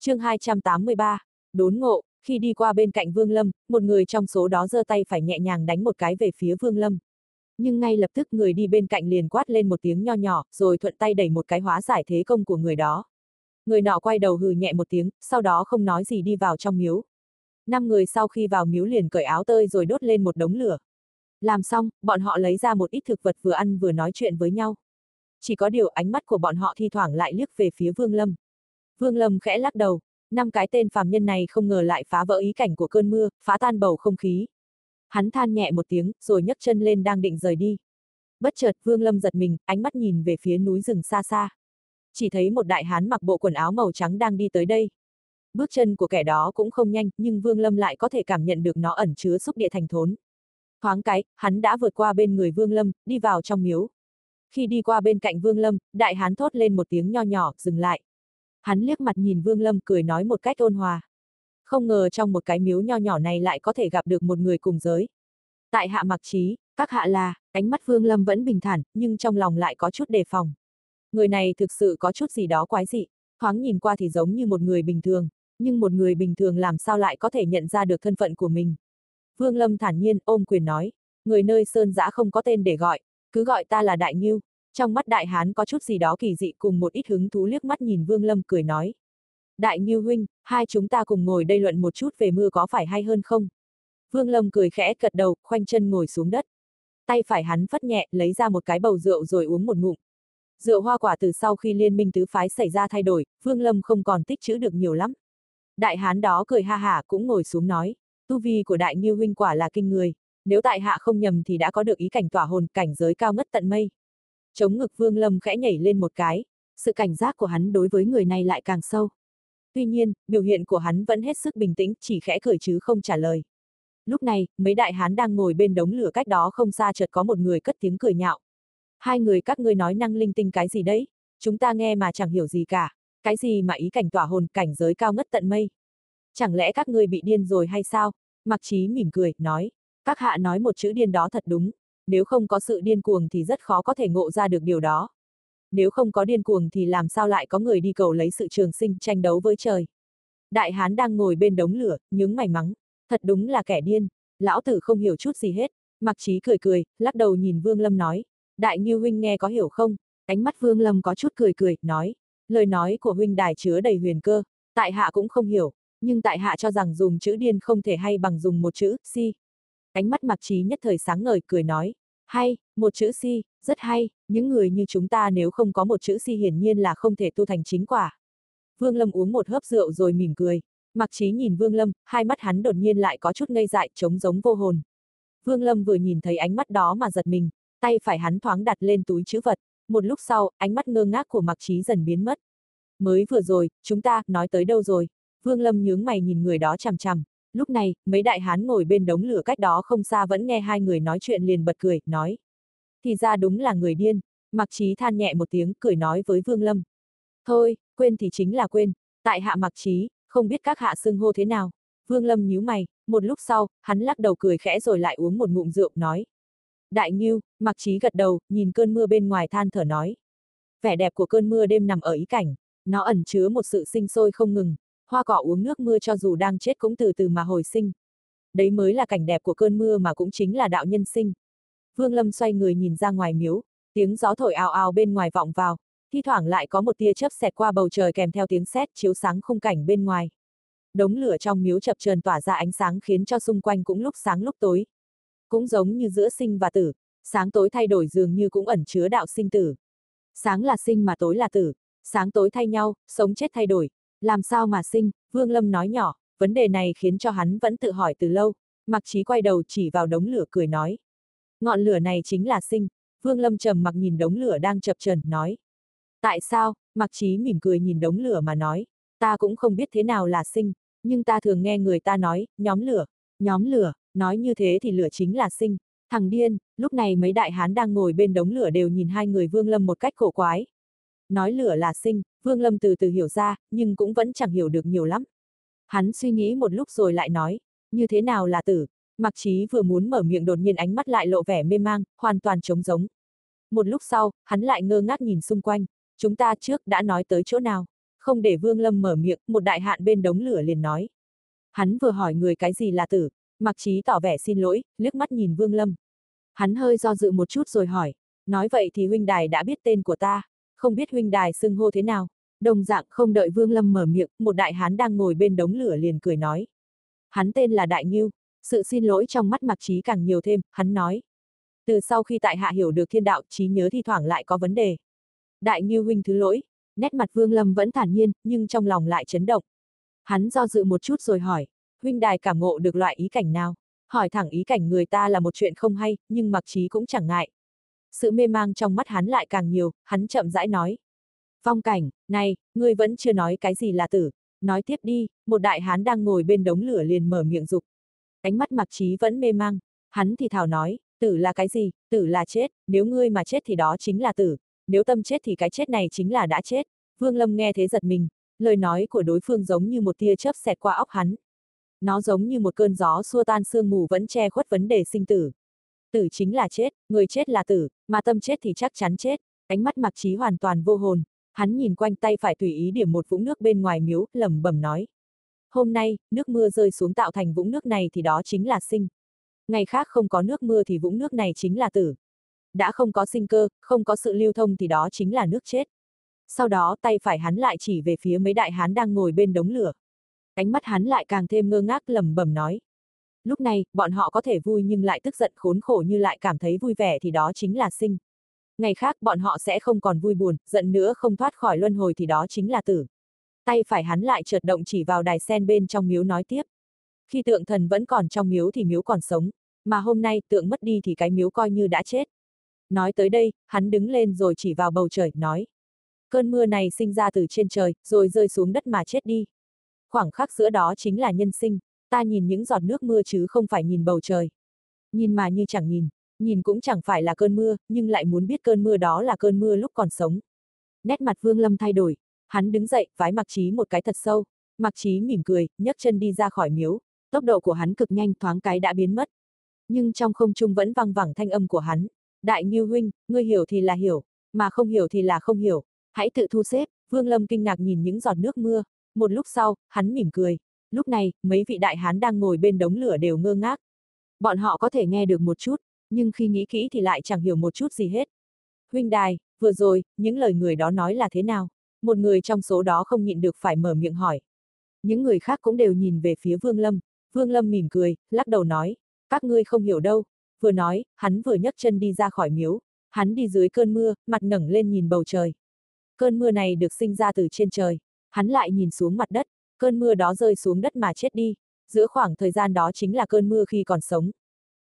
chương 283, đốn ngộ, khi đi qua bên cạnh Vương Lâm, một người trong số đó giơ tay phải nhẹ nhàng đánh một cái về phía Vương Lâm. Nhưng ngay lập tức người đi bên cạnh liền quát lên một tiếng nho nhỏ, rồi thuận tay đẩy một cái hóa giải thế công của người đó. Người nọ quay đầu hừ nhẹ một tiếng, sau đó không nói gì đi vào trong miếu. Năm người sau khi vào miếu liền cởi áo tơi rồi đốt lên một đống lửa. Làm xong, bọn họ lấy ra một ít thực vật vừa ăn vừa nói chuyện với nhau. Chỉ có điều ánh mắt của bọn họ thi thoảng lại liếc về phía Vương Lâm. Vương Lâm khẽ lắc đầu, năm cái tên phàm nhân này không ngờ lại phá vỡ ý cảnh của cơn mưa, phá tan bầu không khí. Hắn than nhẹ một tiếng, rồi nhấc chân lên đang định rời đi. Bất chợt Vương Lâm giật mình, ánh mắt nhìn về phía núi rừng xa xa. Chỉ thấy một đại hán mặc bộ quần áo màu trắng đang đi tới đây. Bước chân của kẻ đó cũng không nhanh, nhưng Vương Lâm lại có thể cảm nhận được nó ẩn chứa xúc địa thành thốn. Thoáng cái, hắn đã vượt qua bên người Vương Lâm, đi vào trong miếu. Khi đi qua bên cạnh Vương Lâm, đại hán thốt lên một tiếng nho nhỏ, dừng lại. Hắn liếc mặt nhìn Vương Lâm cười nói một cách ôn hòa. Không ngờ trong một cái miếu nho nhỏ này lại có thể gặp được một người cùng giới. Tại hạ mặc trí, các hạ là, ánh mắt Vương Lâm vẫn bình thản, nhưng trong lòng lại có chút đề phòng. Người này thực sự có chút gì đó quái dị, thoáng nhìn qua thì giống như một người bình thường, nhưng một người bình thường làm sao lại có thể nhận ra được thân phận của mình. Vương Lâm thản nhiên ôm quyền nói, người nơi sơn giã không có tên để gọi, cứ gọi ta là Đại Nhiêu. Trong mắt Đại Hán có chút gì đó kỳ dị cùng một ít hứng thú liếc mắt nhìn Vương Lâm cười nói. Đại Nhiêu huynh, hai chúng ta cùng ngồi đây luận một chút về mưa có phải hay hơn không? Vương Lâm cười khẽ cật đầu, khoanh chân ngồi xuống đất. Tay phải hắn phất nhẹ, lấy ra một cái bầu rượu rồi uống một ngụm. Rượu hoa quả từ sau khi liên minh tứ phái xảy ra thay đổi, Vương Lâm không còn tích trữ được nhiều lắm. Đại hán đó cười ha hả cũng ngồi xuống nói, tu vi của đại nhiêu huynh quả là kinh người, nếu tại hạ không nhầm thì đã có được ý cảnh tỏa hồn cảnh giới cao ngất tận mây. Chống ngực Vương Lâm khẽ nhảy lên một cái, sự cảnh giác của hắn đối với người này lại càng sâu. Tuy nhiên, biểu hiện của hắn vẫn hết sức bình tĩnh, chỉ khẽ cười chứ không trả lời. Lúc này, mấy đại hán đang ngồi bên đống lửa cách đó không xa chợt có một người cất tiếng cười nhạo. Hai người các ngươi nói năng linh tinh cái gì đấy? Chúng ta nghe mà chẳng hiểu gì cả. Cái gì mà ý cảnh tỏa hồn cảnh giới cao ngất tận mây? Chẳng lẽ các ngươi bị điên rồi hay sao? Mặc trí mỉm cười, nói. Các hạ nói một chữ điên đó thật đúng. Nếu không có sự điên cuồng thì rất khó có thể ngộ ra được điều đó. Nếu không có điên cuồng thì làm sao lại có người đi cầu lấy sự trường sinh tranh đấu với trời. Đại hán đang ngồi bên đống lửa, nhướng mày mắng. Thật đúng là kẻ điên. Lão tử không hiểu chút gì hết. Mặc trí cười cười, lắc đầu nhìn Vương Lâm nói. Đại Ngưu huynh nghe có hiểu không? Ánh mắt Vương Lâm có chút cười cười, nói. Lời nói của huynh đài chứa đầy huyền cơ, tại hạ cũng không hiểu, nhưng tại hạ cho rằng dùng chữ điên không thể hay bằng dùng một chữ, si. Ánh mắt mặc trí nhất thời sáng ngời cười nói. Hay, một chữ si, rất hay, những người như chúng ta nếu không có một chữ si hiển nhiên là không thể tu thành chính quả. Vương Lâm uống một hớp rượu rồi mỉm cười. Mặc trí nhìn Vương Lâm, hai mắt hắn đột nhiên lại có chút ngây dại, trống giống vô hồn. Vương Lâm vừa nhìn thấy ánh mắt đó mà giật mình, Tay phải hắn thoáng đặt lên túi chữ vật, một lúc sau, ánh mắt ngơ ngác của Mặc Trí dần biến mất. Mới vừa rồi, chúng ta, nói tới đâu rồi? Vương Lâm nhướng mày nhìn người đó chằm chằm. Lúc này, mấy đại hán ngồi bên đống lửa cách đó không xa vẫn nghe hai người nói chuyện liền bật cười, nói. Thì ra đúng là người điên. Mặc Trí than nhẹ một tiếng, cười nói với Vương Lâm. Thôi, quên thì chính là quên. Tại hạ Mặc Trí, không biết các hạ xưng hô thế nào. Vương Lâm nhíu mày, một lúc sau, hắn lắc đầu cười khẽ rồi lại uống một ngụm rượu, nói. Đại nhiêu Mặc Trí gật đầu, nhìn cơn mưa bên ngoài than thở nói. Vẻ đẹp của cơn mưa đêm nằm ở ý cảnh, nó ẩn chứa một sự sinh sôi không ngừng, hoa cỏ uống nước mưa cho dù đang chết cũng từ từ mà hồi sinh. Đấy mới là cảnh đẹp của cơn mưa mà cũng chính là đạo nhân sinh. Vương Lâm xoay người nhìn ra ngoài miếu, tiếng gió thổi ào ào bên ngoài vọng vào, thi thoảng lại có một tia chớp xẹt qua bầu trời kèm theo tiếng sét chiếu sáng khung cảnh bên ngoài. Đống lửa trong miếu chập chờn tỏa ra ánh sáng khiến cho xung quanh cũng lúc sáng lúc tối, cũng giống như giữa sinh và tử, sáng tối thay đổi dường như cũng ẩn chứa đạo sinh tử. Sáng là sinh mà tối là tử, sáng tối thay nhau, sống chết thay đổi. Làm sao mà sinh, Vương Lâm nói nhỏ, vấn đề này khiến cho hắn vẫn tự hỏi từ lâu. Mặc trí quay đầu chỉ vào đống lửa cười nói. Ngọn lửa này chính là sinh. Vương Lâm trầm mặc nhìn đống lửa đang chập trần, nói. Tại sao, Mặc trí mỉm cười nhìn đống lửa mà nói. Ta cũng không biết thế nào là sinh, nhưng ta thường nghe người ta nói, nhóm lửa, nhóm lửa, nói như thế thì lửa chính là sinh. Thằng điên, lúc này mấy đại hán đang ngồi bên đống lửa đều nhìn hai người Vương Lâm một cách khổ quái. Nói lửa là sinh, Vương Lâm từ từ hiểu ra, nhưng cũng vẫn chẳng hiểu được nhiều lắm. Hắn suy nghĩ một lúc rồi lại nói, như thế nào là tử? Mặc trí vừa muốn mở miệng đột nhiên ánh mắt lại lộ vẻ mê mang, hoàn toàn trống giống. Một lúc sau, hắn lại ngơ ngác nhìn xung quanh, chúng ta trước đã nói tới chỗ nào? Không để Vương Lâm mở miệng, một đại hạn bên đống lửa liền nói. Hắn vừa hỏi người cái gì là tử, Mặc Trí tỏ vẻ xin lỗi, liếc mắt nhìn Vương Lâm. Hắn hơi do dự một chút rồi hỏi, nói vậy thì huynh đài đã biết tên của ta, không biết huynh đài xưng hô thế nào. Đồng dạng không đợi Vương Lâm mở miệng, một đại hán đang ngồi bên đống lửa liền cười nói. Hắn tên là Đại Nhiêu, sự xin lỗi trong mắt Mặc Trí càng nhiều thêm, hắn nói. Từ sau khi tại hạ hiểu được thiên đạo, trí nhớ thi thoảng lại có vấn đề. Đại Nhiêu huynh thứ lỗi, nét mặt Vương Lâm vẫn thản nhiên, nhưng trong lòng lại chấn động. Hắn do dự một chút rồi hỏi, huynh đài cảm ngộ được loại ý cảnh nào? Hỏi thẳng ý cảnh người ta là một chuyện không hay, nhưng mặc trí cũng chẳng ngại. Sự mê mang trong mắt hắn lại càng nhiều, hắn chậm rãi nói. Phong cảnh, này, ngươi vẫn chưa nói cái gì là tử. Nói tiếp đi, một đại hán đang ngồi bên đống lửa liền mở miệng dục. Ánh mắt mặc trí vẫn mê mang. Hắn thì thảo nói, tử là cái gì, tử là chết, nếu ngươi mà chết thì đó chính là tử, nếu tâm chết thì cái chết này chính là đã chết. Vương Lâm nghe thế giật mình, lời nói của đối phương giống như một tia chớp xẹt qua óc hắn. Nó giống như một cơn gió xua tan sương mù vẫn che khuất vấn đề sinh tử. Tử chính là chết, người chết là tử, mà tâm chết thì chắc chắn chết. Ánh mắt mặc trí hoàn toàn vô hồn, hắn nhìn quanh tay phải tùy ý điểm một vũng nước bên ngoài miếu, lẩm bẩm nói. Hôm nay, nước mưa rơi xuống tạo thành vũng nước này thì đó chính là sinh. Ngày khác không có nước mưa thì vũng nước này chính là tử. Đã không có sinh cơ, không có sự lưu thông thì đó chính là nước chết. Sau đó tay phải hắn lại chỉ về phía mấy đại hán đang ngồi bên đống lửa. Ánh mắt hắn lại càng thêm ngơ ngác lẩm bẩm nói. Lúc này, bọn họ có thể vui nhưng lại tức giận khốn khổ như lại cảm thấy vui vẻ thì đó chính là sinh. Ngày khác bọn họ sẽ không còn vui buồn, giận nữa không thoát khỏi luân hồi thì đó chính là tử. Tay phải hắn lại chợt động chỉ vào đài sen bên trong miếu nói tiếp. Khi tượng thần vẫn còn trong miếu thì miếu còn sống, mà hôm nay tượng mất đi thì cái miếu coi như đã chết. Nói tới đây, hắn đứng lên rồi chỉ vào bầu trời, nói. Cơn mưa này sinh ra từ trên trời, rồi rơi xuống đất mà chết đi. Khoảng khắc giữa đó chính là nhân sinh, ta nhìn những giọt nước mưa chứ không phải nhìn bầu trời. Nhìn mà như chẳng nhìn, nhìn cũng chẳng phải là cơn mưa, nhưng lại muốn biết cơn mưa đó là cơn mưa lúc còn sống. Nét mặt Vương Lâm thay đổi, hắn đứng dậy, vái Mặc Trí một cái thật sâu. Mặc Trí mỉm cười, nhấc chân đi ra khỏi miếu, tốc độ của hắn cực nhanh thoáng cái đã biến mất. Nhưng trong không trung vẫn vang vẳng thanh âm của hắn. Đại Nhiêu huynh, ngươi hiểu thì là hiểu, mà không hiểu thì là không hiểu, hãy tự thu xếp. Vương Lâm kinh ngạc nhìn những giọt nước mưa, một lúc sau, hắn mỉm cười. Lúc này, mấy vị đại hán đang ngồi bên đống lửa đều ngơ ngác. Bọn họ có thể nghe được một chút, nhưng khi nghĩ kỹ thì lại chẳng hiểu một chút gì hết. Huynh đài, vừa rồi, những lời người đó nói là thế nào? Một người trong số đó không nhịn được phải mở miệng hỏi. Những người khác cũng đều nhìn về phía Vương Lâm. Vương Lâm mỉm cười, lắc đầu nói, các ngươi không hiểu đâu. Vừa nói, hắn vừa nhấc chân đi ra khỏi miếu. Hắn đi dưới cơn mưa, mặt ngẩng lên nhìn bầu trời. Cơn mưa này được sinh ra từ trên trời. Hắn lại nhìn xuống mặt đất, cơn mưa đó rơi xuống đất mà chết đi. Giữa khoảng thời gian đó chính là cơn mưa khi còn sống,